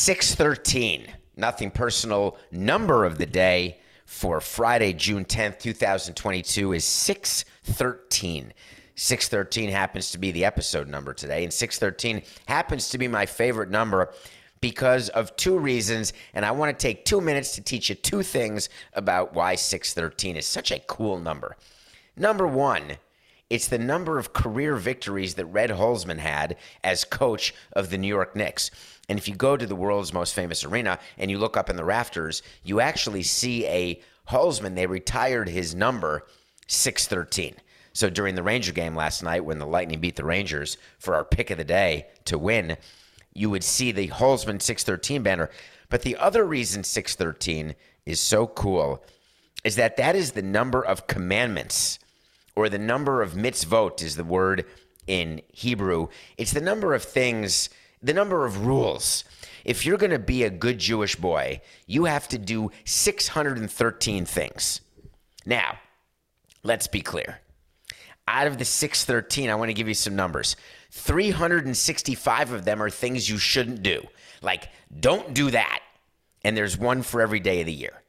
613. Nothing personal. Number of the day for Friday, June 10th, 2022 is 613. 613 happens to be the episode number today, and 613 happens to be my favorite number because of two reasons. And I want to take two minutes to teach you two things about why 613 is such a cool number. Number one, it's the number of career victories that Red Holzman had as coach of the New York Knicks. And if you go to the world's most famous arena and you look up in the rafters, you actually see a Holzman. They retired his number 613. So during the Ranger game last night, when the Lightning beat the Rangers for our pick of the day to win, you would see the Holzman 613 banner. But the other reason 613 is so cool is that that is the number of commandments or the number of mitzvot is the word in Hebrew. It's the number of things, the number of rules. If you're going to be a good Jewish boy, you have to do 613 things. Now, let's be clear. Out of the 613, I want to give you some numbers. 365 of them are things you shouldn't do. Like, don't do that. And there's one for every day of the year.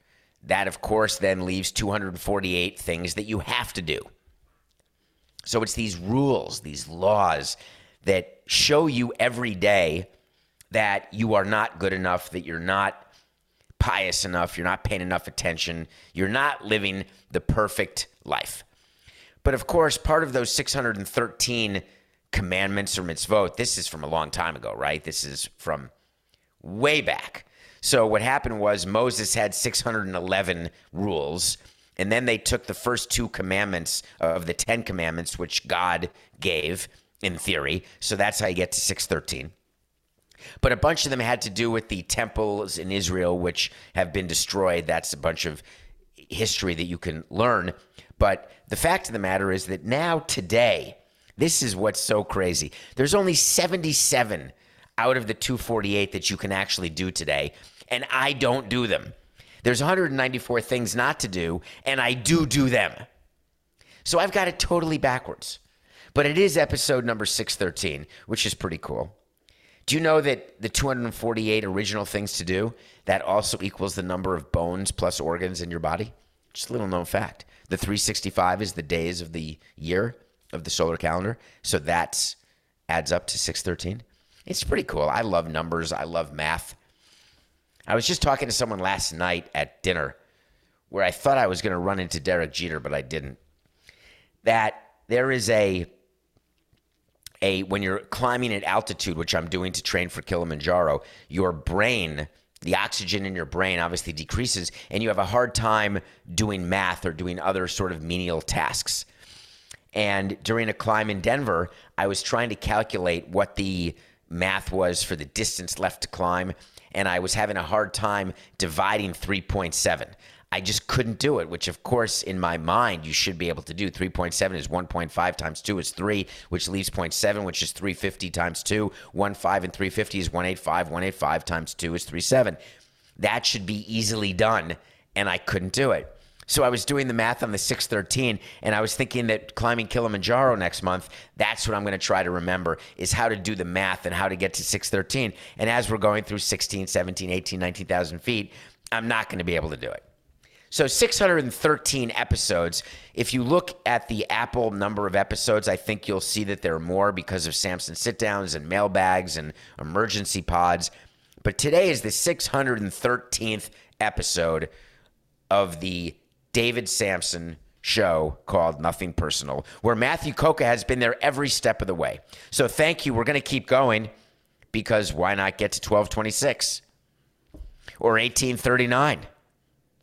That, of course, then leaves 248 things that you have to do. So it's these rules, these laws that show you every day that you are not good enough, that you're not pious enough, you're not paying enough attention, you're not living the perfect life. But of course, part of those 613 commandments or mitzvot, this is from a long time ago, right? This is from way back. So what happened was Moses had 611 rules and then they took the first two commandments uh, of the 10 commandments, which God gave in theory. So that's how you get to 613. But a bunch of them had to do with the temples in Israel, which have been destroyed. That's a bunch of history that you can learn. But the fact of the matter is that now, today, this is what's so crazy. There's only 77 out of the 248 that you can actually do today, and I don't do them. There's 194 things not to do, and I do do them. So I've got it totally backwards. But it is episode number 613, which is pretty cool. Do you know that the 248 original things to do, that also equals the number of bones plus organs in your body? Just a little known fact. The 365 is the days of the year of the solar calendar. So that adds up to 613. It's pretty cool. I love numbers. I love math. I was just talking to someone last night at dinner where I thought I was going to run into Derek Jeter, but I didn't. That there is a a when you're climbing at altitude, which I'm doing to train for Kilimanjaro, your brain, the oxygen in your brain obviously decreases, and you have a hard time doing math or doing other sort of menial tasks. And during a climb in Denver, I was trying to calculate what the math was for the distance left to climb and I was having a hard time dividing 3.7. I just couldn't do it, which, of course, in my mind, you should be able to do. 3.7 is 1.5 times 2 is 3, which leaves 0.7, which is 350 times 2. 1, 5, and 350 is 185. 185 times 2 is 37. That should be easily done, and I couldn't do it. So I was doing the math on the 613 and I was thinking that climbing Kilimanjaro next month, that's what I'm going to try to remember is how to do the math and how to get to 613. And as we're going through 16, 17, 18, 19,000 feet, I'm not going to be able to do it. So 613 episodes. If you look at the Apple number of episodes, I think you'll see that there are more because of Samson sit downs and mailbags and emergency pods. But today is the 613th episode of the David Samson show called Nothing Personal, where Matthew Coca has been there every step of the way. So thank you. We're going to keep going because why not get to 1226 or 1839?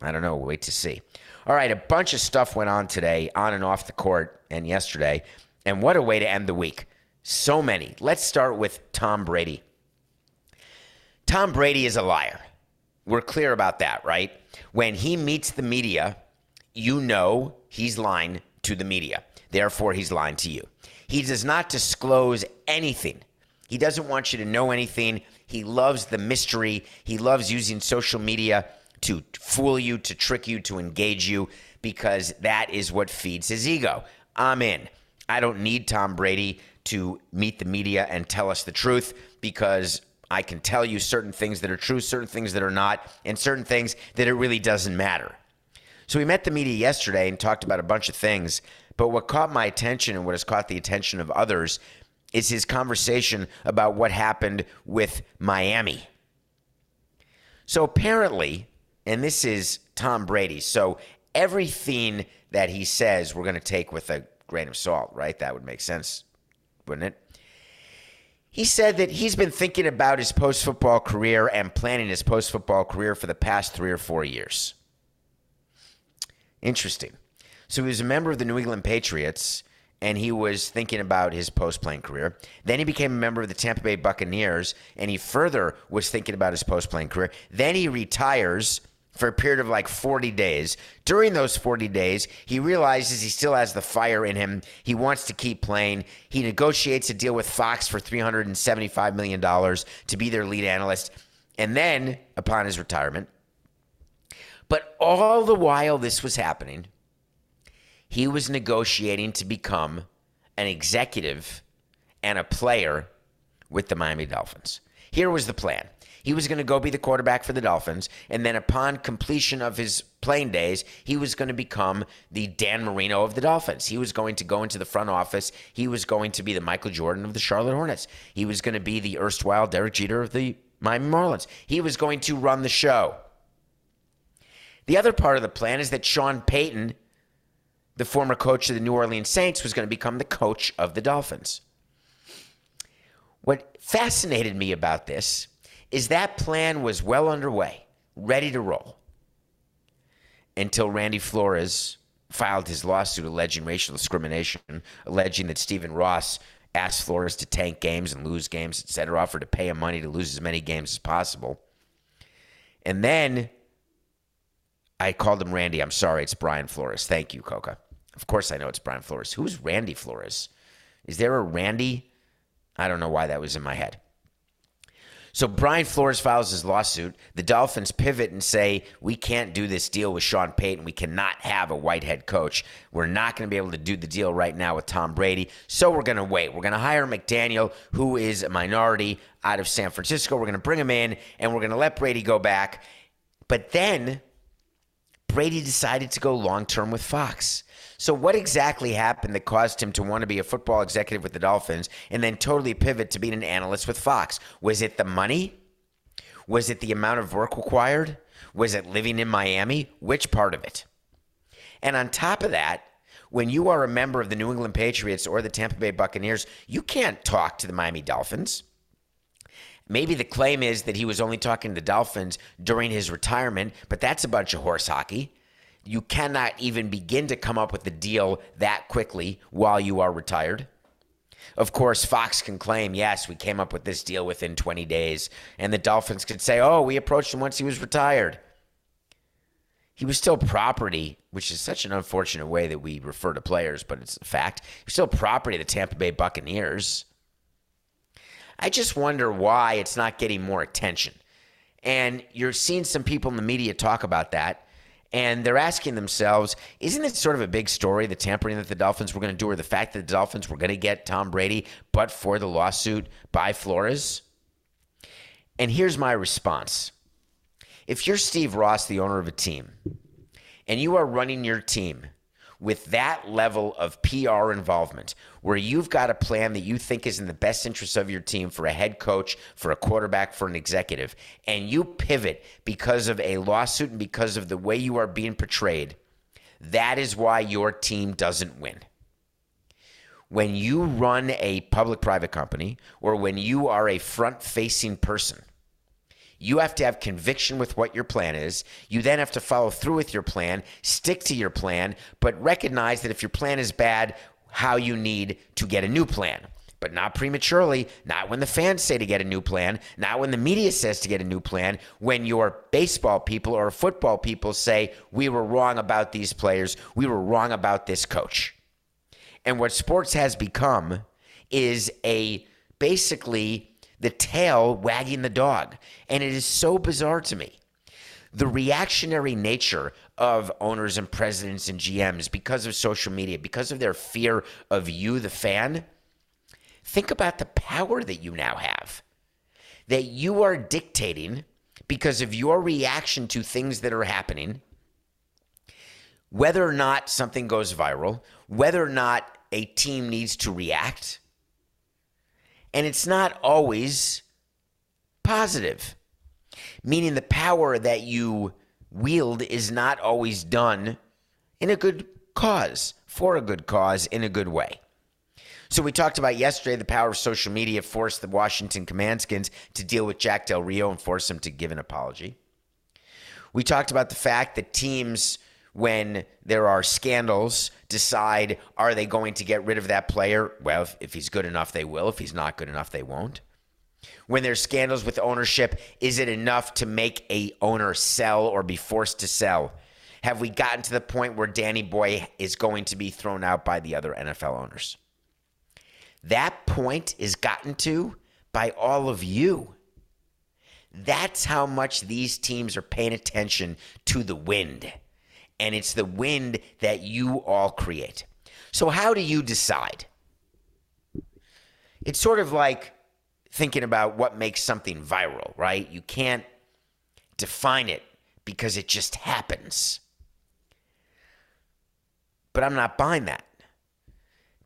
I don't know. We'll wait to see. All right, a bunch of stuff went on today, on and off the court, and yesterday. And what a way to end the week. So many. Let's start with Tom Brady. Tom Brady is a liar. We're clear about that, right? When he meets the media, you know he's lying to the media. Therefore, he's lying to you. He does not disclose anything. He doesn't want you to know anything. He loves the mystery. He loves using social media to fool you, to trick you, to engage you, because that is what feeds his ego. I'm in. I don't need Tom Brady to meet the media and tell us the truth because I can tell you certain things that are true, certain things that are not, and certain things that it really doesn't matter. So we met the media yesterday and talked about a bunch of things. But what caught my attention and what has caught the attention of others is his conversation about what happened with Miami. So apparently, and this is Tom Brady, so everything that he says we're going to take with a grain of salt, right? That would make sense, wouldn't it? He said that he's been thinking about his post football career and planning his post football career for the past three or four years. Interesting. So he was a member of the New England Patriots and he was thinking about his post playing career. Then he became a member of the Tampa Bay Buccaneers and he further was thinking about his post playing career. Then he retires for a period of like 40 days. During those 40 days, he realizes he still has the fire in him. He wants to keep playing. He negotiates a deal with Fox for $375 million to be their lead analyst. And then, upon his retirement, but all the while this was happening, he was negotiating to become an executive and a player with the Miami Dolphins. Here was the plan. He was going to go be the quarterback for the Dolphins, and then upon completion of his playing days, he was going to become the Dan Marino of the Dolphins. He was going to go into the front office. He was going to be the Michael Jordan of the Charlotte Hornets. He was going to be the erstwhile Derek Jeter of the Miami Marlins. He was going to run the show. The other part of the plan is that Sean Payton, the former coach of the New Orleans Saints, was going to become the coach of the Dolphins. What fascinated me about this is that plan was well underway, ready to roll, until Randy Flores filed his lawsuit alleging racial discrimination, alleging that Stephen Ross asked Flores to tank games and lose games, etc., offered to pay him money to lose as many games as possible. And then I called him Randy. I'm sorry, it's Brian Flores. Thank you, Coca. Of course I know it's Brian Flores. Who's Randy Flores? Is there a Randy? I don't know why that was in my head. So Brian Flores files his lawsuit. The Dolphins pivot and say, We can't do this deal with Sean Payton. We cannot have a white head coach. We're not going to be able to do the deal right now with Tom Brady. So we're going to wait. We're going to hire McDaniel, who is a minority out of San Francisco. We're going to bring him in and we're going to let Brady go back. But then Brady decided to go long term with Fox. So, what exactly happened that caused him to want to be a football executive with the Dolphins and then totally pivot to being an analyst with Fox? Was it the money? Was it the amount of work required? Was it living in Miami? Which part of it? And on top of that, when you are a member of the New England Patriots or the Tampa Bay Buccaneers, you can't talk to the Miami Dolphins. Maybe the claim is that he was only talking to the Dolphins during his retirement, but that's a bunch of horse hockey. You cannot even begin to come up with a deal that quickly while you are retired. Of course, Fox can claim, yes, we came up with this deal within 20 days. And the Dolphins could say, oh, we approached him once he was retired. He was still property, which is such an unfortunate way that we refer to players, but it's a fact. He was still property of the Tampa Bay Buccaneers. I just wonder why it's not getting more attention. And you're seeing some people in the media talk about that. And they're asking themselves, isn't it sort of a big story, the tampering that the Dolphins were going to do, or the fact that the Dolphins were going to get Tom Brady, but for the lawsuit by Flores? And here's my response If you're Steve Ross, the owner of a team, and you are running your team with that level of PR involvement, where you've got a plan that you think is in the best interest of your team for a head coach, for a quarterback, for an executive, and you pivot because of a lawsuit and because of the way you are being portrayed, That is why your team doesn't win. When you run a public private company or when you are a front facing person, you have to have conviction with what your plan is. You then have to follow through with your plan, stick to your plan, but recognize that if your plan is bad, how you need to get a new plan. But not prematurely, not when the fans say to get a new plan, not when the media says to get a new plan, when your baseball people or football people say, we were wrong about these players, we were wrong about this coach. And what sports has become is a basically the tail wagging the dog. And it is so bizarre to me. The reactionary nature of owners and presidents and GMs because of social media, because of their fear of you, the fan. Think about the power that you now have. That you are dictating because of your reaction to things that are happening, whether or not something goes viral, whether or not a team needs to react. And it's not always positive, meaning the power that you wield is not always done in a good cause, for a good cause, in a good way. So we talked about yesterday the power of social media forced the Washington Commandskins to deal with Jack Del Rio and force him to give an apology. We talked about the fact that teams, when there are scandals, decide are they going to get rid of that player? Well, if, if he's good enough, they will. If he's not good enough, they won't. When there's scandals with ownership, is it enough to make a owner sell or be forced to sell? Have we gotten to the point where Danny Boy is going to be thrown out by the other NFL owners? That point is gotten to by all of you. That's how much these teams are paying attention to the wind. And it's the wind that you all create. So, how do you decide? It's sort of like thinking about what makes something viral, right? You can't define it because it just happens. But I'm not buying that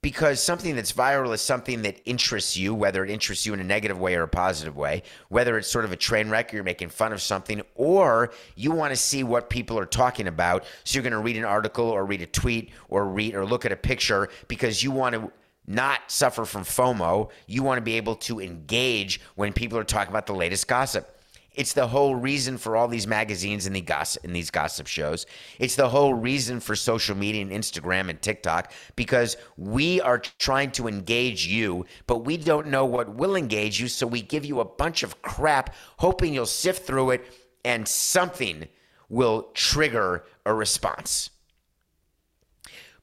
because something that's viral is something that interests you, whether it interests you in a negative way or a positive way, whether it's sort of a train wreck or you're making fun of something, or you want to see what people are talking about. So you're going to read an article or read a tweet or read or look at a picture because you want to not suffer from FOMO. You want to be able to engage when people are talking about the latest gossip. It's the whole reason for all these magazines and the gossip and these gossip shows. It's the whole reason for social media and Instagram and TikTok because we are trying to engage you, but we don't know what will engage you, so we give you a bunch of crap hoping you'll sift through it and something will trigger a response.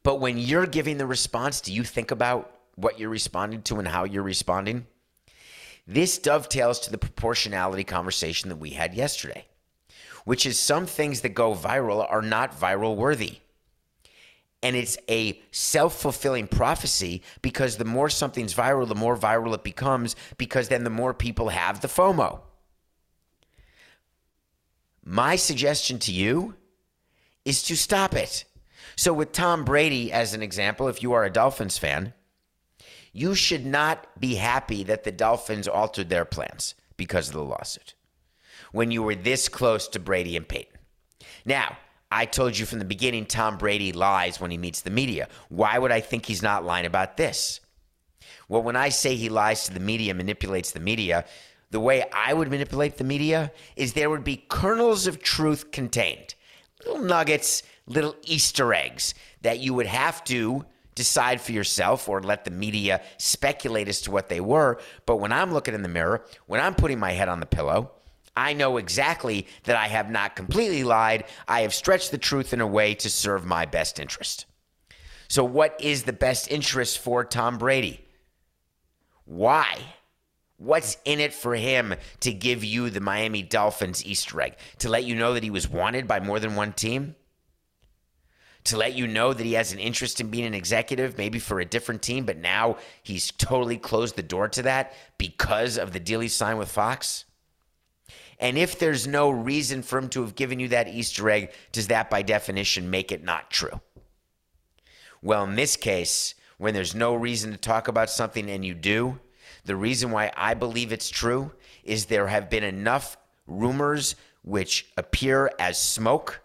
But when you're giving the response, do you think about what you're responding to and how you're responding? This dovetails to the proportionality conversation that we had yesterday, which is some things that go viral are not viral worthy. And it's a self fulfilling prophecy because the more something's viral, the more viral it becomes, because then the more people have the FOMO. My suggestion to you is to stop it. So, with Tom Brady as an example, if you are a Dolphins fan, you should not be happy that the Dolphins altered their plans because of the lawsuit when you were this close to Brady and Peyton. Now, I told you from the beginning Tom Brady lies when he meets the media. Why would I think he's not lying about this? Well, when I say he lies to the media, manipulates the media, the way I would manipulate the media is there would be kernels of truth contained, little nuggets, little Easter eggs that you would have to decide for yourself or let the media speculate as to what they were. But when I'm looking in the mirror, when I'm putting my head on the pillow, I know exactly that I have not completely lied. I have stretched the truth in a way to serve my best interest. So, what is the best interest for Tom Brady? Why? What's in it for him to give you the Miami Dolphins Easter egg? To let you know that he was wanted by more than one team? To let you know that he has an interest in being an executive, maybe for a different team, but now he's totally closed the door to that because of the deal he signed with Fox? And if there's no reason for him to have given you that Easter egg, does that by definition make it not true? Well, in this case, when there's no reason to talk about something and you do, the reason why I believe it's true is there have been enough rumors which appear as smoke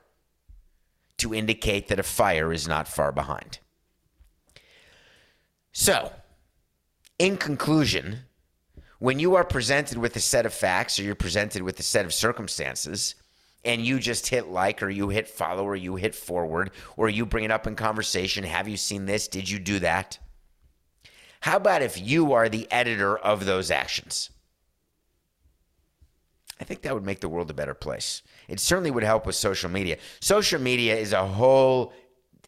to indicate that a fire is not far behind. So, in conclusion, when you are presented with a set of facts or you're presented with a set of circumstances, and you just hit like or you hit follow or you hit forward or you bring it up in conversation, have you seen this? Did you do that? How about if you are the editor of those actions? I think that would make the world a better place. It certainly would help with social media. Social media is a whole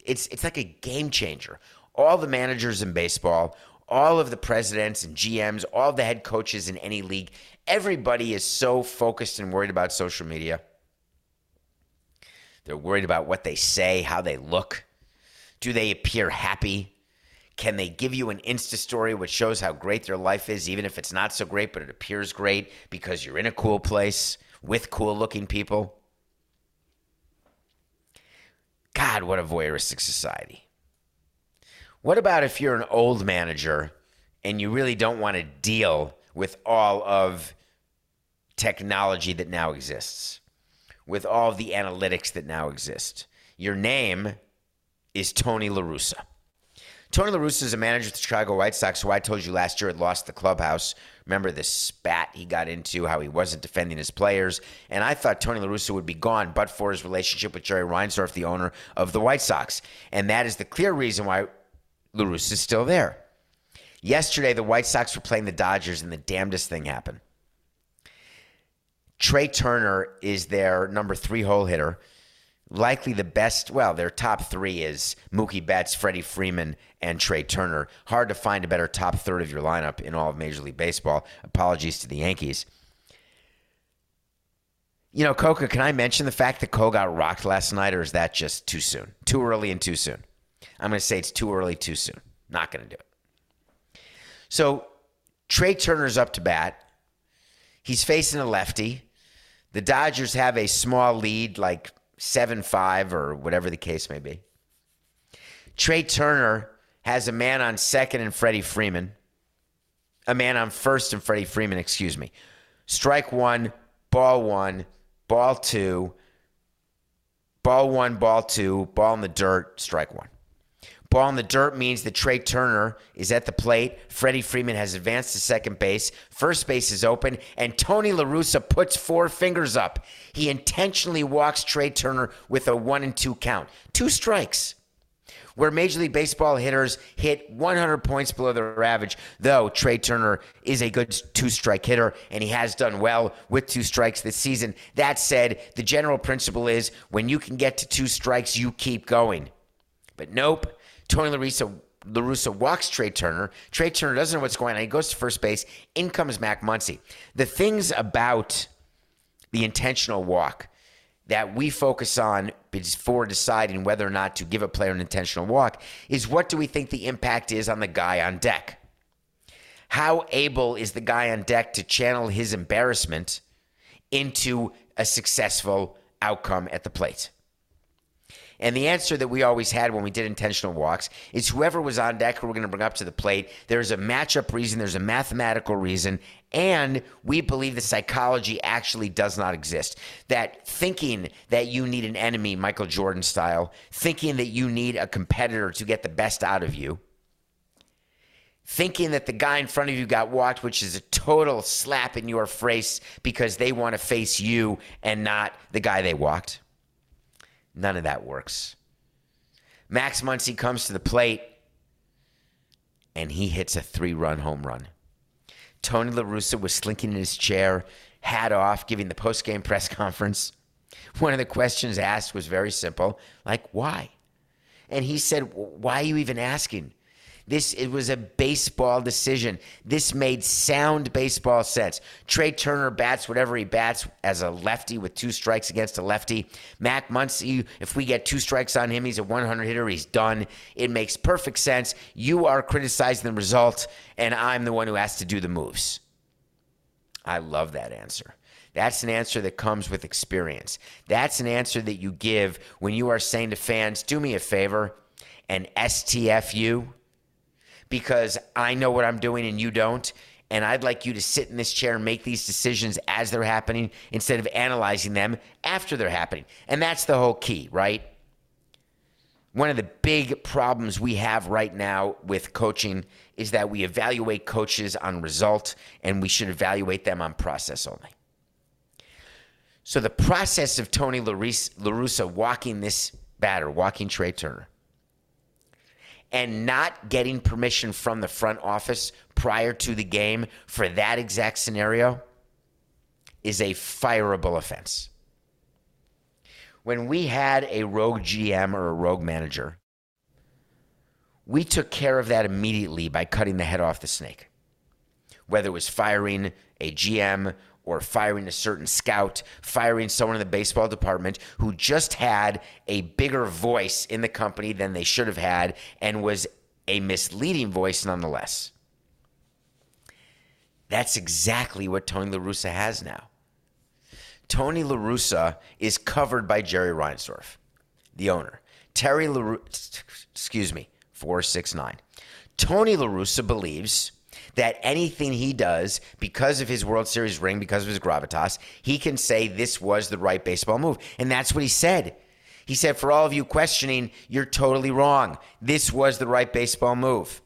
it's it's like a game changer. All the managers in baseball, all of the presidents and GMs, all the head coaches in any league, everybody is so focused and worried about social media. They're worried about what they say, how they look. Do they appear happy? Can they give you an Insta story which shows how great their life is, even if it's not so great, but it appears great because you're in a cool place with cool looking people? God, what a voyeuristic society. What about if you're an old manager and you really don't want to deal with all of technology that now exists, with all of the analytics that now exist? Your name is Tony La Russa. Tony La Russa is a manager of the Chicago White Sox who I told you last year had lost the clubhouse. Remember the spat he got into, how he wasn't defending his players. And I thought Tony La Russa would be gone, but for his relationship with Jerry Reinsdorf, the owner of the White Sox. And that is the clear reason why La Russa is still there. Yesterday, the White Sox were playing the Dodgers, and the damnedest thing happened. Trey Turner is their number three hole hitter likely the best. Well, their top three is Mookie Betts, Freddie Freeman, and Trey Turner. Hard to find a better top third of your lineup in all of Major League Baseball. Apologies to the Yankees. You know, Coca, can I mention the fact that Cole got rocked last night, or is that just too soon? Too early and too soon? I'm going to say it's too early, too soon. Not going to do it. So, Trey Turner's up to bat. He's facing a lefty. The Dodgers have a small lead, like 7 5 or whatever the case may be. Trey Turner has a man on second and Freddie Freeman. A man on first and Freddie Freeman, excuse me. Strike one, ball one, ball two, ball one, ball two, ball in the dirt, strike one. Ball in the dirt means that Trey Turner is at the plate. Freddie Freeman has advanced to second base. First base is open, and Tony La Russa puts four fingers up. He intentionally walks Trey Turner with a one and two count. Two strikes. Where Major League Baseball hitters hit 100 points below their average, though Trey Turner is a good two strike hitter and he has done well with two strikes this season. That said, the general principle is when you can get to two strikes, you keep going. But nope, Tony La Russa, walks Trey Turner. Trey Turner doesn't know what's going on. He goes to first base. In comes Max Muncy. The things about the intentional walk that we focus on before deciding whether or not to give a player an intentional walk is what do we think the impact is on the guy on deck? How able is the guy on deck to channel his embarrassment into a successful outcome at the plate? And the answer that we always had when we did intentional walks is whoever was on deck who we're going to bring up to the plate, there's a matchup reason, there's a mathematical reason, and we believe the psychology actually does not exist. That thinking that you need an enemy, Michael Jordan style, thinking that you need a competitor to get the best out of you, thinking that the guy in front of you got walked, which is a total slap in your face because they want to face you and not the guy they walked. None of that works. Max Muncy comes to the plate and he hits a three run home run. Tony La Russa was slinking in his chair, hat off, giving the post game press conference. One of the questions asked was very simple like, why? And he said, Why are you even asking? This it was a baseball decision. This made sound baseball sense. Trey Turner bats whatever he bats as a lefty with two strikes against a lefty. Max Muncy, if we get two strikes on him, he's a 100 hitter. He's done. It makes perfect sense. You are criticizing the result, and I'm the one who has to do the moves. I love that answer. That's an answer that comes with experience. That's an answer that you give when you are saying to fans, do me a favor and STFU because I know what I'm doing and you don't. And I'd like you to sit in this chair and make these decisions as they're happening instead of analyzing them after they're happening. And that's the whole key, right? one of the big problems we have right now with coaching is that we evaluate coaches on result and we should evaluate them on process only. So the process of Tony La Russa walking this batter, walking Trey Turner, and not getting permission from the front office prior to the game for that exact scenario is a fireable offense. When we had a rogue GM or a rogue manager, we took care of that immediately by cutting the head off the snake. Whether it was firing a GM or firing a certain scout, firing someone in the baseball department who just had a bigger voice in the company than they should have had and was a misleading voice nonetheless. That's exactly what Tony La Russa has now. Tony La Russa is covered by Jerry Reinsdorf, the owner. Terry La Russa, excuse me, 469. Tony La Russa believes that anything he does, because of his World Series ring, because of his gravitas, he can say this was the right baseball move. And that's what he said. He said, for all of you questioning, you're totally wrong. This was the right baseball move.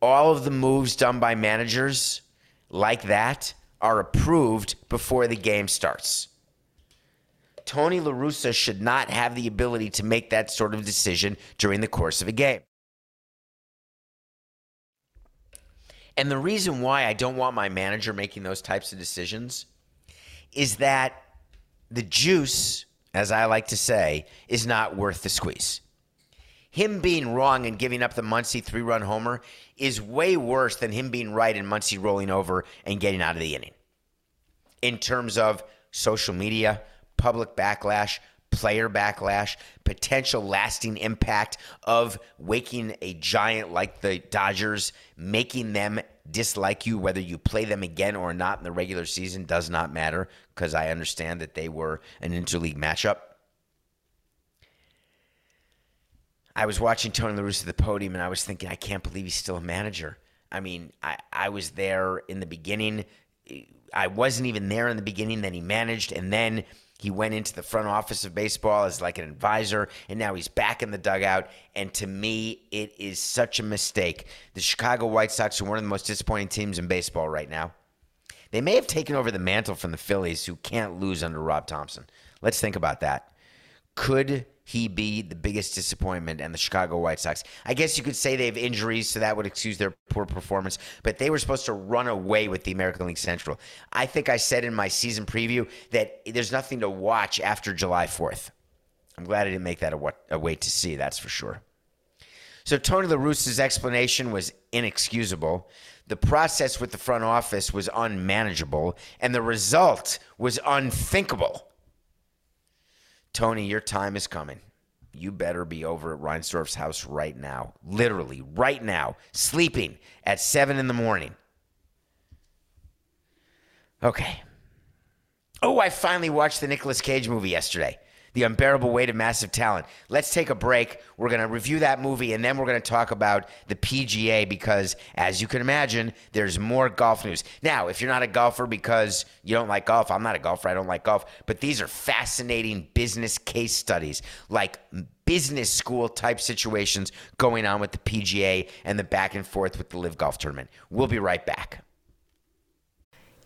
All of the moves done by managers like that are approved before the game starts. Tony La Russa should not have the ability to make that sort of decision during the course of a game. And the reason why I don't want my manager making those types of decisions is that the juice, as I like to say, is not worth the squeeze. Him being wrong and giving up the Muncy three run homer is way worse than him being right and Muncy rolling over and getting out of the inning. In terms of social media, public backlash, player backlash, potential lasting impact of waking a giant like the Dodgers, making them dislike you, whether you play them again or not in the regular season, does not matter because I understand that they were an interleague matchup. I was watching Tony La Russa at the podium and I was thinking, I can't believe he's still a manager. I mean, I, I was there in the beginning. I wasn't even there in the beginning. Then he managed, and then he went into the front office of baseball as like an advisor, and now he's back in the dugout. And to me, it is such a mistake. The Chicago White Sox are one of the most disappointing teams in baseball right now. They may have taken over the mantle from the Phillies, who can't lose under Rob Thomson. Let's think about that. Could he be the biggest disappointment and the Chicago White Sox. I guess you could say they have injuries, so that would excuse their poor performance, but they were supposed to run away with the American League Central. I think I said in my season preview that there's nothing to watch after July 4th. I'm glad I didn't make that a, a wait to see, that's for sure. So Tony La Russa's explanation was inexcusable. The process with the front office was unmanageable, and the result was unthinkable. Tony, your time is coming. You better be over at Reinsdorf's house right now. Literally, right now, sleeping at seven in the morning. Okay. Oh, I finally watched the Nicolas Cage movie yesterday. The Unbearable Weight of Massive Talent. Let's take a break. We're going to review that movie and then we're going to talk about the PGA because, as you can imagine, there's more golf news. Now, if you're not a golfer because you don't like golf, I'm not a golfer, I don't like golf, but these are fascinating business case studies, like business school type situations going on with the PGA and the back and forth with the LIV Golf Tournament. We'll be right back.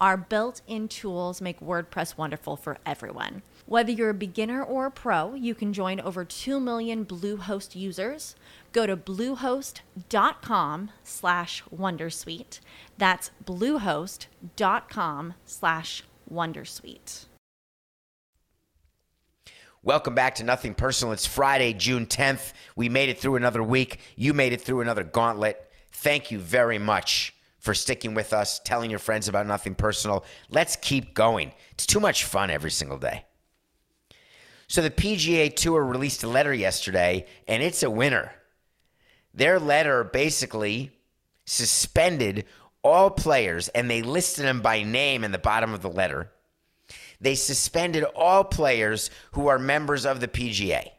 our built in tools make WordPress wonderful for everyone. Whether you're a beginner or a pro, you can join over 2 million Bluehost users. Go to bluehost.com slash wondersuite. That's bluehost.com slash wondersuite. Welcome back to Nothing Personal. It's Friday, June 10th. We made it through another week. You made it through another gauntlet. Thank you very much for sticking with us, telling your friends about Nothing Personal. Let's keep going. It's too much fun every single day. So, the PGA Tour released a letter yesterday, and it's a winner. Their letter basically suspended all players, and they listed them by name in the bottom of the letter. They suspended all players who are members of the PGA.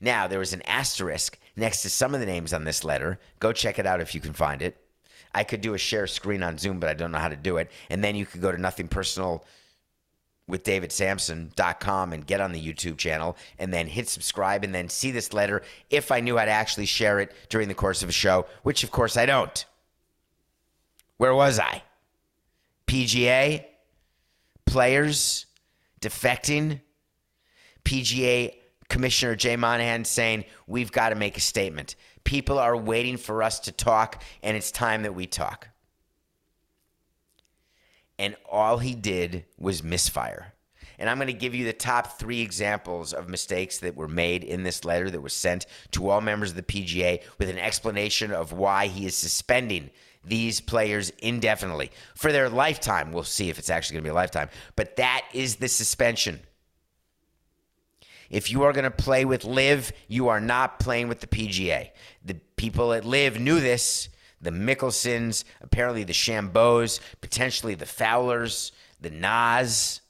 Now, there was an asterisk next to some of the names on this letter. Go check it out if you can find it. I could do a share screen on Zoom, but I don't know how to do it. And then you could go to Nothing Personal with davidsamson.com and get on the YouTube channel and then hit subscribe and then see this letter if I knew how to actually share it during the course of a show, which of course I don't. Where was I? PGA, players defecting, PGA Commissioner Jay Monahan saying, We've got to make a statement. People are waiting for us to talk, and it's time that we talk and all he did was misfire. And I'm going to give you the top three examples of mistakes that were made in this letter that was sent to all members of the PGA with an explanation of why he is suspending these players indefinitely for their lifetime. We'll see if it's actually going to be a lifetime, but that is the suspension. If you are going to play with LIV, you are not playing with the PGA. The people at LIV knew this the Mickelsons, apparently the Shambo's, potentially the Fowlers, the Nas.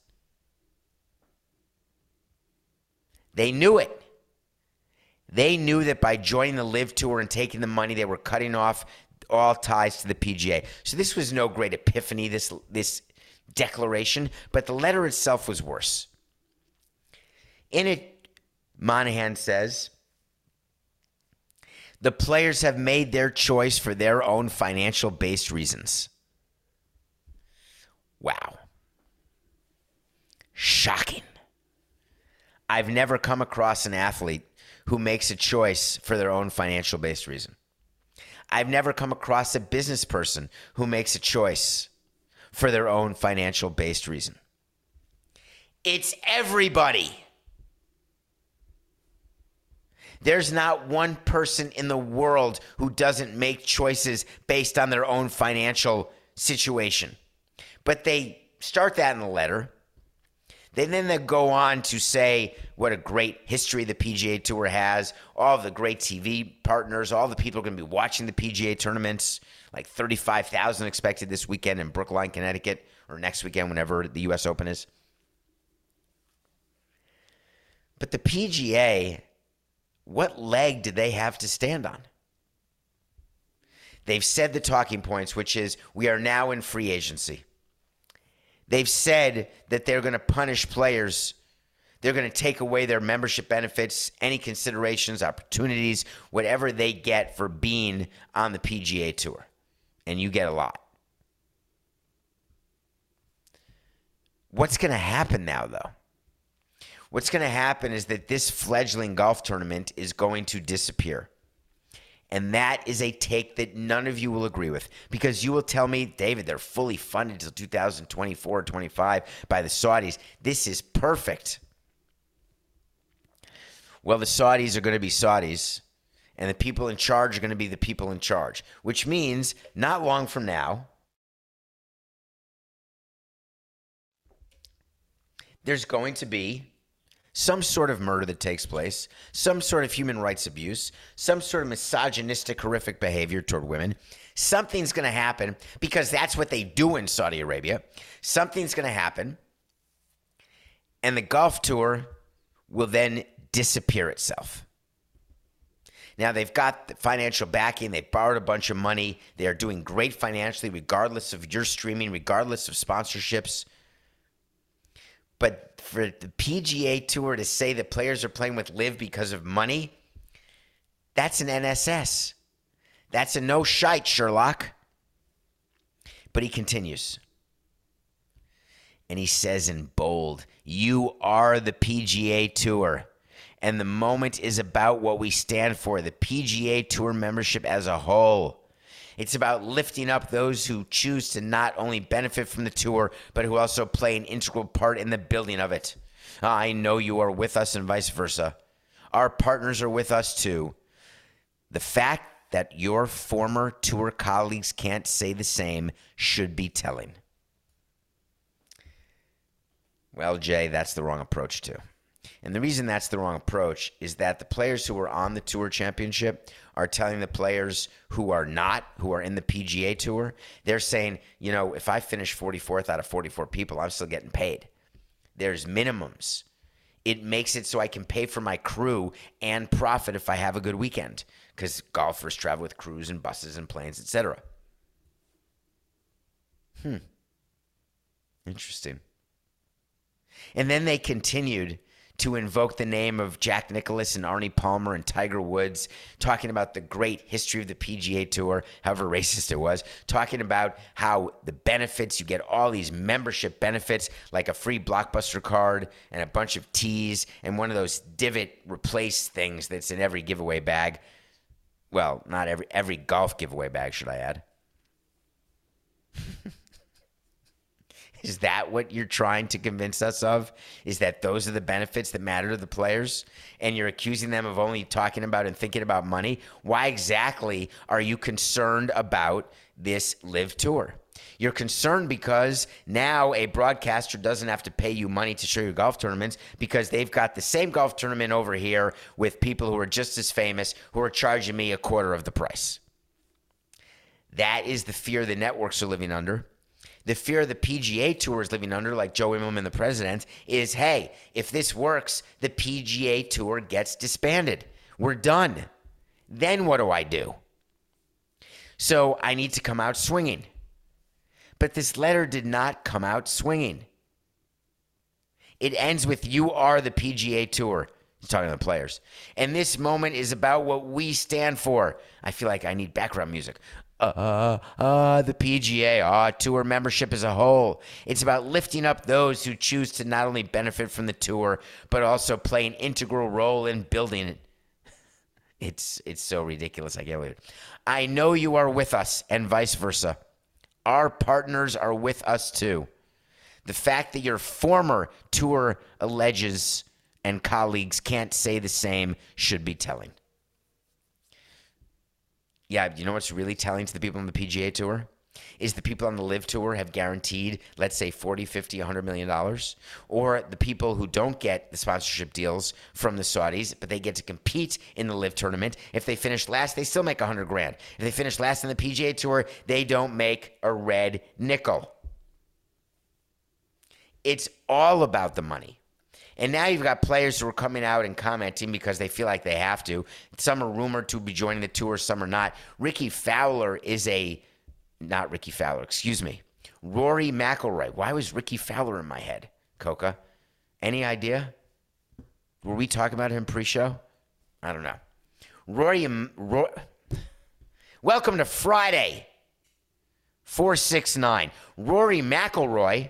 They knew it. They knew that by joining the LIV Tour and taking the money, they were cutting off all ties to the PGA. So this was no great epiphany, this, this declaration, but the letter itself was worse. In it, Monahan says, the players have made their choice for their own financial based reasons. Wow. Shocking. I've never come across an athlete who makes a choice for their own financial based reason. I've never come across a business person who makes a choice for their own financial based reason. It's everybody. There's not one person in the world who doesn't make choices based on their own financial situation. But they start that in the letter. They then they go on to say what a great history the PGA Tour has, all the great TV partners, all the people are going to be watching the PGA tournaments, like 35,000 expected this weekend in Brookline, Connecticut, or next weekend, whenever the U.S. Open is. But the PGA what leg did they have to stand on? They've said the talking points, which is we are now in free agency. They've said that they're going to punish players. They're going to take away their membership benefits, any considerations, opportunities, whatever they get for being on the PGA Tour. And you get a lot. What's going to happen now, though? What's going to happen is that this fledgling golf tournament is going to disappear. And that is a take that none of you will agree with because you will tell me, David, they're fully funded until 2024 or 25 by the Saudis. This is perfect. Well, the Saudis are going to be Saudis, and the people in charge are going to be the people in charge, which means not long from now, there's going to be some sort of murder that takes place, some sort of human rights abuse, some sort of misogynistic, horrific behavior toward women. Something's going to happen because that's what they do in Saudi Arabia. Something's going to happen, and the golf tour will then disappear itself. Now they've got the financial backing. They borrowed a bunch of money. They are doing great financially, regardless of your streaming, regardless of sponsorships. But for the PGA Tour to say that players are playing with LIV because of money, that's an NSS. That's a no shite, Sherlock. But he continues. And he says in bold, You are the PGA Tour. And the moment is about what we stand for the PGA Tour membership as a whole. It's about lifting up those who choose to not only benefit from the tour, but who also play an integral part in the building of it. Ah, I know you are with us and vice versa. Our partners are with us too. The fact that your former tour colleagues can't say the same should be telling. Well, Jay, that's the wrong approach, too. And the reason that's the wrong approach is that the players who are on the Tour Championship are telling the players who are not, who are in the PGA Tour, they're saying, you know, if I finish 44th out of 44 people, I'm still getting paid. There's minimums. It makes it so I can pay for my crew and profit if I have a good weekend because golfers travel with crews and buses and planes, etc. Hmm. Interesting. And then they continued to invoke the name of Jack Nicklaus and Arnie Palmer and Tiger Woods, talking about the great history of the PGA Tour, however racist it was, talking about how the benefits, you get all these membership benefits, like a free Blockbuster card and a bunch of tees and one of those divot replace things that's in every giveaway bag. Well, not every every golf giveaway bag, should I add? Is that what you're trying to convince us of? Is that those are the benefits that matter to the players? And you're accusing them of only talking about and thinking about money? Why exactly are you concerned about this LIV tour? You're concerned because now a broadcaster doesn't have to pay you money to show your golf tournaments because they've got the same golf tournament over here with people who are just as famous who are charging me a quarter of the price. That is the fear the networks are living under. The fear the PGA Tour is living under, like Joe Immelman, the president, is hey, if this works, the PGA Tour gets disbanded. We're done. Then what do I do? So I need to come out swinging. But this letter did not come out swinging. It ends with You are the PGA Tour. He's talking to the players. And this moment is about what we stand for. I feel like I need background music uh, uh, the PGA, uh, tour membership as a whole. It's about lifting up those who choose to not only benefit from the tour, but also play an integral role in building it. It's it's so ridiculous. I can't believe it. I know you are with us, and vice versa. Our partners are with us too. The fact that your former tour alleges and colleagues can't say the same should be telling yeah, you know what's really telling to the people on the PGA Tour? Is the people on the LIV Tour have guaranteed, let's say, 40, 50, 100 million dollars? Or the people who don't get the sponsorship deals from the Saudis, but they get to compete in the LIV tournament. If they finish last, they still make 100 grand. If they finish last in the PGA Tour, they don't make a red nickel. It's all about the money. And now you've got players who are coming out and commenting because they feel like they have to. Some are rumored to be joining the tour, some are not. Ricky Fowler is a, not Ricky Fowler, excuse me. Rory McIlroy. Why was Ricky Fowler in my head, Coca? Any idea? Were we talking about him pre-show? I don't know. Rory, Rory welcome to Friday. 469. Rory McIlroy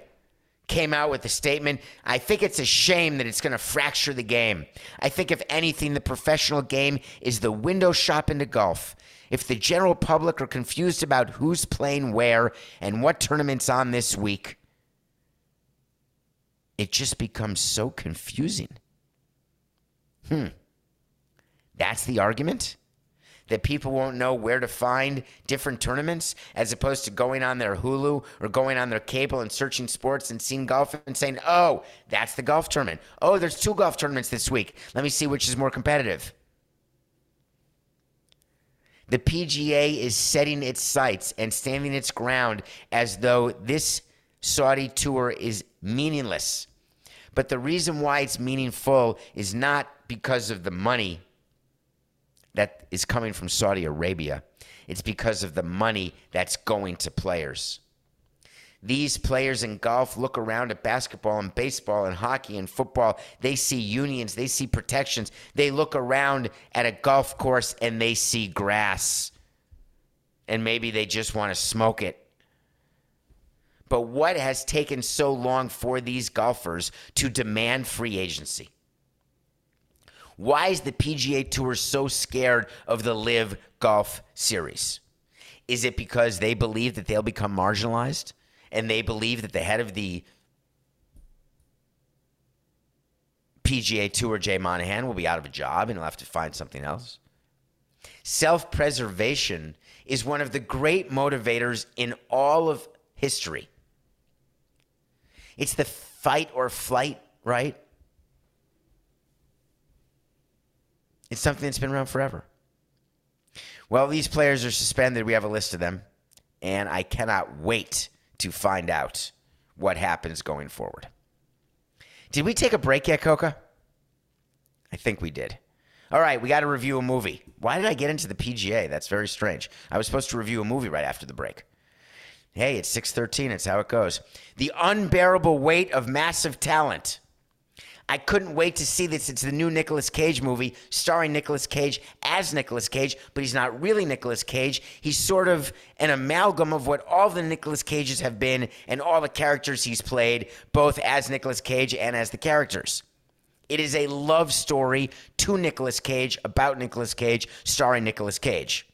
came out with a statement. I think it's a shame that it's going to fracture the game. I think, if anything, the professional game is the window shop into golf. If the general public are confused about who's playing where and what tournament's on this week, it just becomes so confusing. Hmm. That's the argument? That people won't know where to find different tournaments as opposed to going on their Hulu or going on their cable and searching sports and seeing golf and saying, oh, that's the golf tournament. Oh, there's two golf tournaments this week. Let me see which is more competitive. The PGA is setting its sights and standing its ground as though this Saudi tour is meaningless. But the reason why it's meaningful is not because of the money that is coming from Saudi Arabia. It's because of the money that's going to players. These players in golf look around at basketball and baseball and hockey and football. They see unions, they see protections. They look around at a golf course and they see grass. And maybe they just want to smoke it. But what has taken so long for these golfers to demand free agency? Why is the PGA Tour so scared of the LIV Golf Series? Is it because they believe that they'll become marginalized and they believe that the head of the PGA Tour Jay Monahan will be out of a job and he'll have to find something else. Self preservation is one of the great motivators in all of history. It's the fight or flight, right? It's something that's been around forever. Well, these players are suspended. We have a list of them. And I cannot wait to find out what happens going forward. Did we take a break yet, Coca? I think we did. All right, we got to review a movie. Why did I get into the PGA? That's very strange. I was supposed to review a movie right after the break. Hey, it's 6:13. It's how it goes. The unbearable weight of massive talent. I couldn't wait to see this. It's the new Nicolas Cage movie starring Nicolas Cage as Nicolas Cage, but he's not really Nicolas Cage. He's sort of an amalgam of what all the Nicolas Cages have been and all the characters he's played, both as Nicolas Cage and as the characters. It is a love story to Nicolas Cage about Nicolas Cage, starring Nicolas Cage.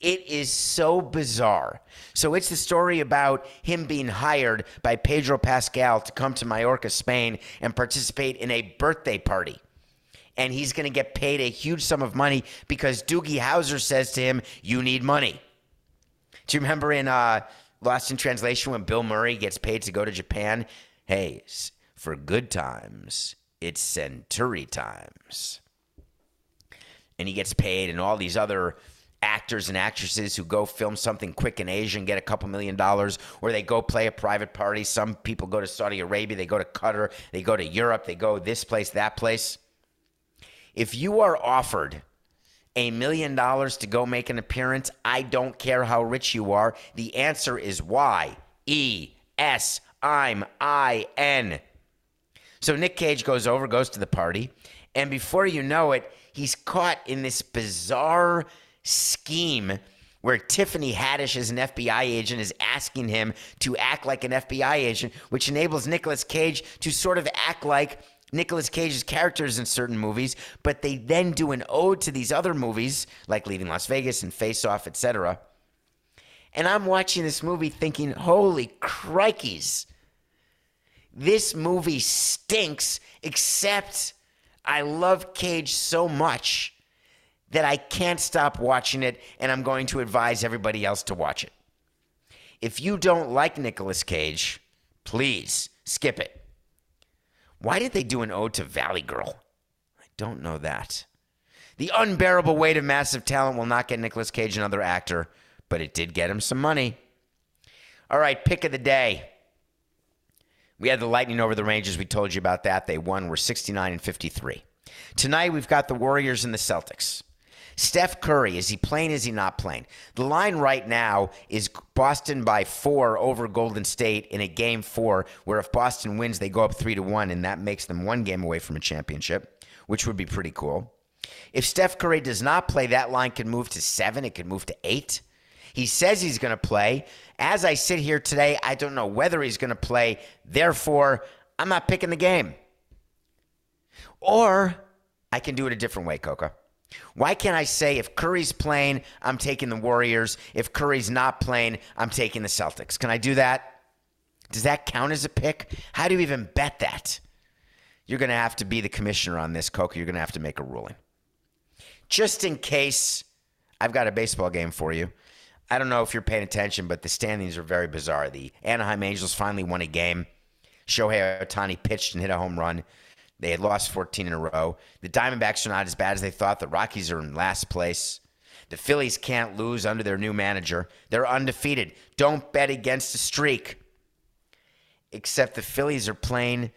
It is so bizarre. So it's the story about him being hired by Pedro Pascal to come to Mallorca, Spain, and participate in a birthday party. And he's going to get paid a huge sum of money because Doogie Howser says to him, You need money. Do you remember in uh, Lost in Translation when Bill Murray gets paid to go to Japan? Hey, for good times, it's Suntory times. And he gets paid, and all these other actors and actresses who go film something quick in Asia and get a couple million dollars, or they go play a private party. Some people go to Saudi Arabia, they go to Qatar, they go to Europe, they go this place, that place. If you are offered a million dollars to go make an appearance, I don't care how rich you are. The answer is Y E S I'm I N. So Nick Cage goes over, goes to the party, and before you know it, he's caught in this bizarre scheme where Tiffany Haddish as an FBI agent is asking him to act like an FBI agent, which enables Nicolas Cage to sort of act like Nicolas Cage's characters in certain movies, but they then do an ode to these other movies like Leaving Las Vegas and Face Off, etc. And I'm watching this movie thinking, holy crikeys, this movie stinks, except I love Cage so much that I can't stop watching it, and I'm going to advise everybody else to watch it. If you don't like Nicolas Cage, please skip it. Why did they do an ode to Valley Girl? I don't know that. The unbearable weight of massive talent will not get Nicolas Cage another actor, but it did get him some money. All right, pick of the day. We had the Lightning over the Rangers. We told you about that. They won. We're 69 and 53. Tonight, we've got the Warriors and the Celtics. Steph Curry, is he playing? Is he not playing? The line right now is Boston by four over Golden State in a game four, where if Boston wins, they go up three to one, and that makes them one game away from a championship, which would be pretty cool. If Steph Curry does not play, that line can move to seven, it could move to eight. He says he's going to play. As I sit here today, I don't know whether he's going to play. Therefore, I'm not picking the game. Or I can do it a different way, Coca. Why can't I say if Curry's playing, I'm taking the Warriors? If Curry's not playing, I'm taking the Celtics. Can I do that? Does that count as a pick? How do you even bet that? You're going to have to be the commissioner on this, Coca. You're going to have to make a ruling. Just in case, I've got a baseball game for you. I don't know if you're paying attention, but the standings are very bizarre. The Anaheim Angels finally won a game. Shohei Ohtani pitched and hit a home run. They had lost 14 in a row. The Diamondbacks are not as bad as they thought. The Rockies are in last place. The Phillies can't lose under their new manager. They're undefeated. Don't bet against a streak. Except the Phillies are playing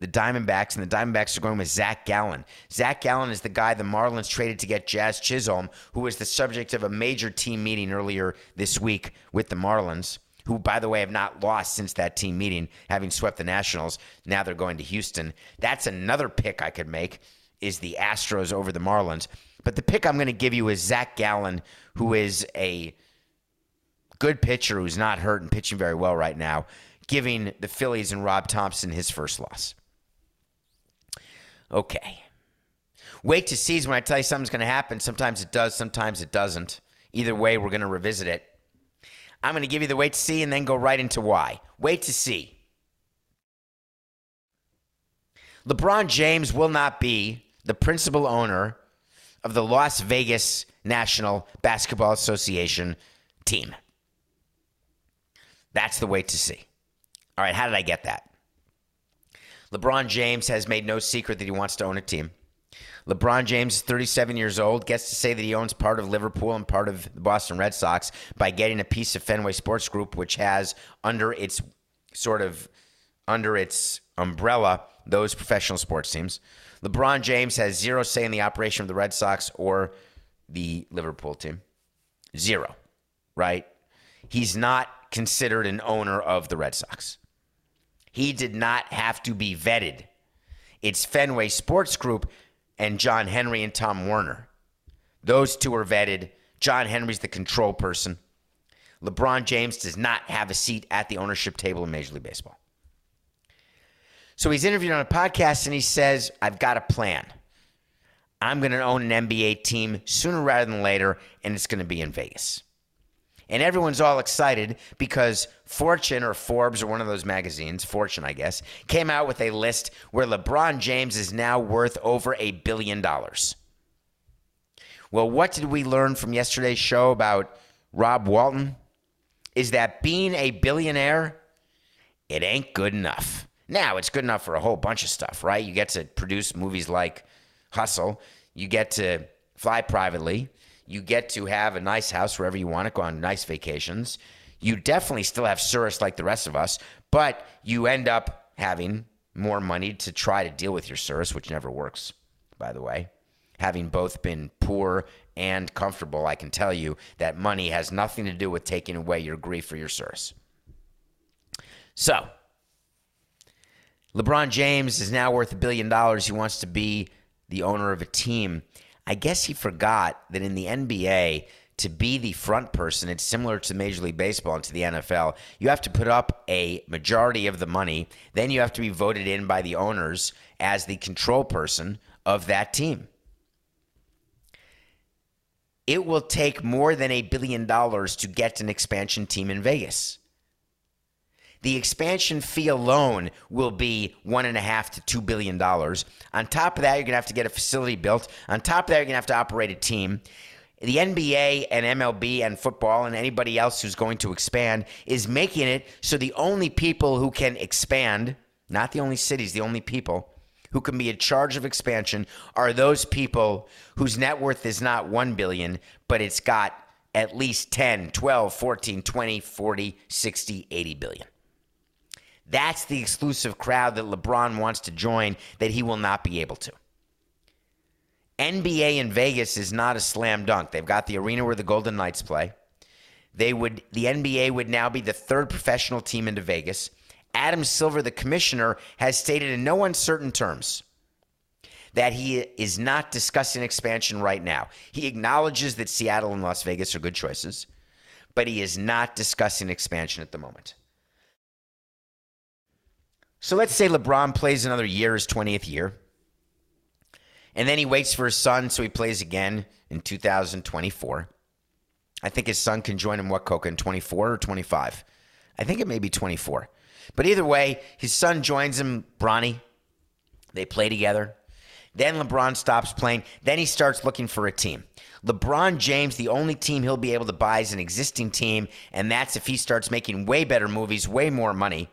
the Diamondbacks, and the Diamondbacks are going with Zach Gallen. Zach Gallen is the guy the Marlins traded to get Jazz Chisholm, who was the subject of a major team meeting earlier this week with the Marlins who, by the way, have not lost since that team meeting, having swept the Nationals. Now they're going to Houston. That's another pick I could make is the Astros over the Marlins. But the pick I'm going to give you is Zach Gallen, who is a good pitcher who's not hurt and pitching very well right now, giving the Phillies and Rob Thomson his first loss. Okay. Wait to see when I tell you something's going to happen. Sometimes it does, sometimes it doesn't. Either way, we're going to revisit it. I'm going to give you the wait to see and then go right into why. Wait to see. LeBron James will not be the principal owner of the Las Vegas National Basketball Association team. That's the way to see. All right, how did I get that? LeBron James has made no secret that he wants to own a team. LeBron James is 37 years old, gets to say that he owns part of Liverpool and part of the Boston Red Sox by getting a piece of Fenway Sports Group, which has under its sort of under its umbrella those professional sports teams. LeBron James has zero say in the operation of the Red Sox or the Liverpool team. Zero, right? He's not considered an owner of the Red Sox. He did not have to be vetted. It's Fenway Sports Group and John Henry and Tom Werner. Those two are vetted. John Henry's the control person. LeBron James does not have a seat at the ownership table in Major League Baseball. So he's interviewed on a podcast and he says, I've got a plan. I'm going to own an NBA team sooner rather than later, and it's going to be in Vegas. And everyone's all excited because Fortune or Forbes or one of those magazines, Fortune, I guess, came out with a list where LeBron James is now worth over a billion dollars. Well, what did we learn from yesterday's show about Rob Walton? Is that being a billionaire, it ain't good enough. Now, it's good enough for a whole bunch of stuff, right? You get to produce movies like Hustle, you get to fly privately, you get to have a nice house wherever you want to go on nice vacations. You definitely still have service like the rest of us, but you end up having more money to try to deal with your service, which never works, by the way. Having both been poor and comfortable, I can tell you that money has nothing to do with taking away your grief or your service. So, LeBron James is now worth a billion dollars. He wants to be the owner of a team. I guess he forgot that in the NBA, to be the front person, it's similar to Major League Baseball and to the NFL. You have to put up a majority of the money. Then you have to be voted in by the owners as the control person of that team. It will take more than a billion dollars to get an expansion team in Vegas. The expansion fee alone will be one and a half to two billion dollars. On top of that, you're gonna have to get a facility built. On top of that, you're gonna have to operate a team. The NBA and MLB and football and anybody else who's going to expand is making it so the only people who can expand, not the only cities, the only people who can be in charge of expansion are those people whose net worth is not 1 billion, but it's got at least 10, 12, 14, 20, 40, 60, 80 billion. That's the exclusive crowd that LeBron wants to join that he will not be able to. NBA in Vegas is not a slam dunk. They've got the arena where the Golden Knights play. They would the NBA would now be the third professional team into Vegas. Adam Silver, the commissioner, has stated in no uncertain terms that he is not discussing expansion right now. He acknowledges that Seattle and Las Vegas are good choices, but he is not discussing expansion at the moment. So let's say LeBron plays another year, his 20th year. And then he waits for his son, so he plays again in 2024. I think his son can join him, what, Coca, in 24 or 25? I think it may be 24. But either way, his son joins him, Bronny. They play together. Then LeBron stops playing. Then he starts looking for a team. LeBron James, the only team he'll be able to buy is an existing team, and that's if he starts making way better movies, way more money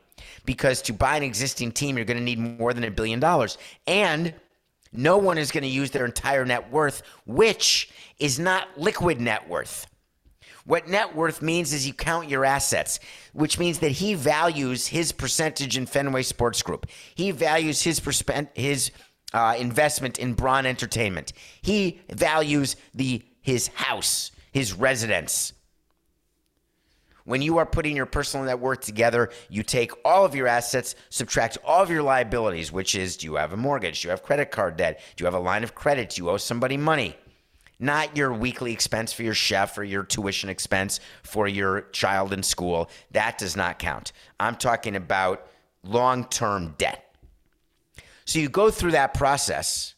because to buy an existing team, you're going to need more than a billion dollars. And no one is going to use their entire net worth, which is not liquid net worth. What net worth means is you count your assets, which means that he values his percentage in Fenway Sports Group. He values his perspe- his uh, investment in Braun Entertainment. He values the his house, his residence. When you are putting your personal net worth together, you take all of your assets, subtract all of your liabilities, which is do you have a mortgage? Do you have credit card debt? Do you have a line of credit? Do you owe somebody money? Not your weekly expense for your chef or your tuition expense for your child in school. That does not count. I'm talking about long term debt. So you go through that process.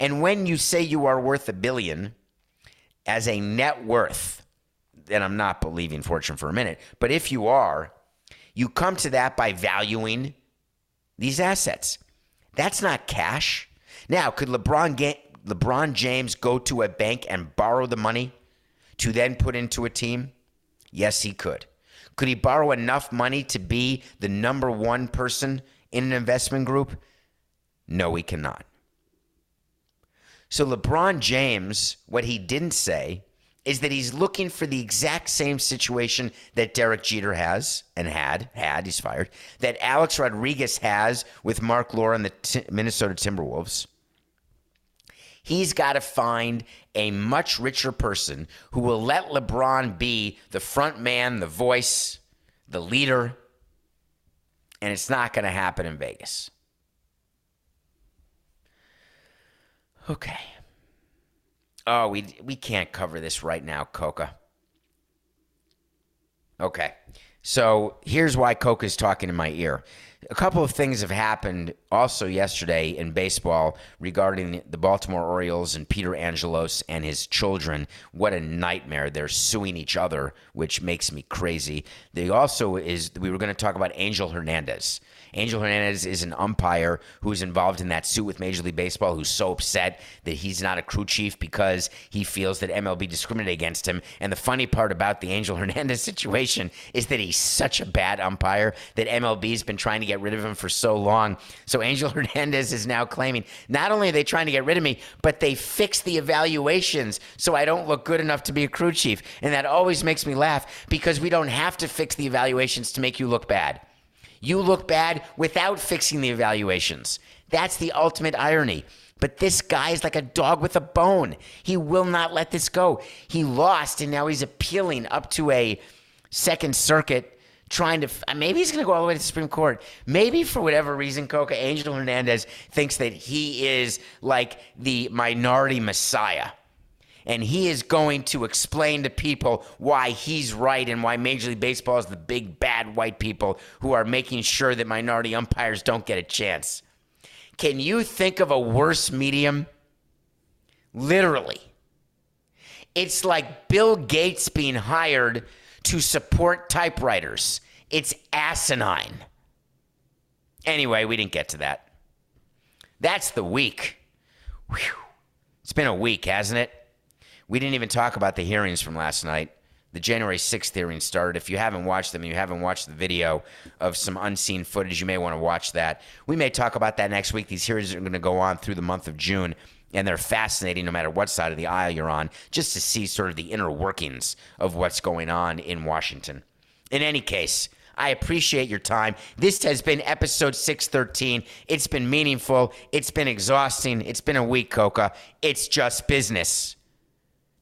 And when you say you are worth a billion as a net worth, and I'm not believing fortune for a minute, but if you are, you come to that by valuing these assets. That's not cash. Now, could LeBron Ga- LeBron James go to a bank and borrow the money to then put into a team? Yes, he could. Could he borrow enough money to be the number one person in an investment group? No, he cannot. So, LeBron James, what he didn't say is that he's looking for the exact same situation that Derek Jeter has and had, had, he's fired, that Alex Rodriguez has with Marc Lore and the T- Minnesota Timberwolves. He's got to find a much richer person who will let LeBron be the front man, the voice, the leader. And it's not going to happen in Vegas. Okay. Oh, we we can't cover this right now, Coca. Okay. So here's why Coca's talking in my ear. A couple of things have happened also yesterday in baseball regarding the Baltimore Orioles and Peter Angelos and his children. What a nightmare. They're suing each other, which makes me crazy. They also is we were going to talk about Angel Hernandez. Angel Hernandez is an umpire who's involved in that suit with Major League Baseball who's so upset that he's not a crew chief because he feels that MLB discriminated against him. And the funny part about the Angel Hernandez situation is that he's such a bad umpire that MLB's been trying to get rid of him for so long. So Angel Hernandez is now claiming not only are they trying to get rid of me, but they fixed the evaluations so I don't look good enough to be a crew chief. And that always makes me laugh because we don't have to fix the evaluations to make you look bad. You look bad without fixing the evaluations. That's the ultimate irony. But this guy is like a dog with a bone. He will not let this go. He lost, and now he's appealing up to a Second Circuit, trying to. Uh, maybe he's going to go all the way to the Supreme Court. Maybe for whatever reason, Coca Angel Hernandez thinks that he is like the minority messiah and he is going to explain to people why he's right and why Major League Baseball is the big bad white people who are making sure that minority umpires don't get a chance. Can you think of a worse medium? Literally. It's like Bill Gates being hired to support typewriters. It's asinine. Anyway, we didn't get to that. That's the week. Whew. It's been a week, hasn't it? We didn't even talk about the hearings from last night. The January 6th hearings started. If you haven't watched them, you haven't watched the video of some unseen footage, you may want to watch that. We may talk about that next week. These hearings are going to go on through the month of June, and they're fascinating no matter what side of the aisle you're on, just to see sort of the inner workings of what's going on in Washington. In any case, I appreciate your time. This has been episode 613. It's been meaningful. It's been exhausting. It's been a week, Coca. It's just business.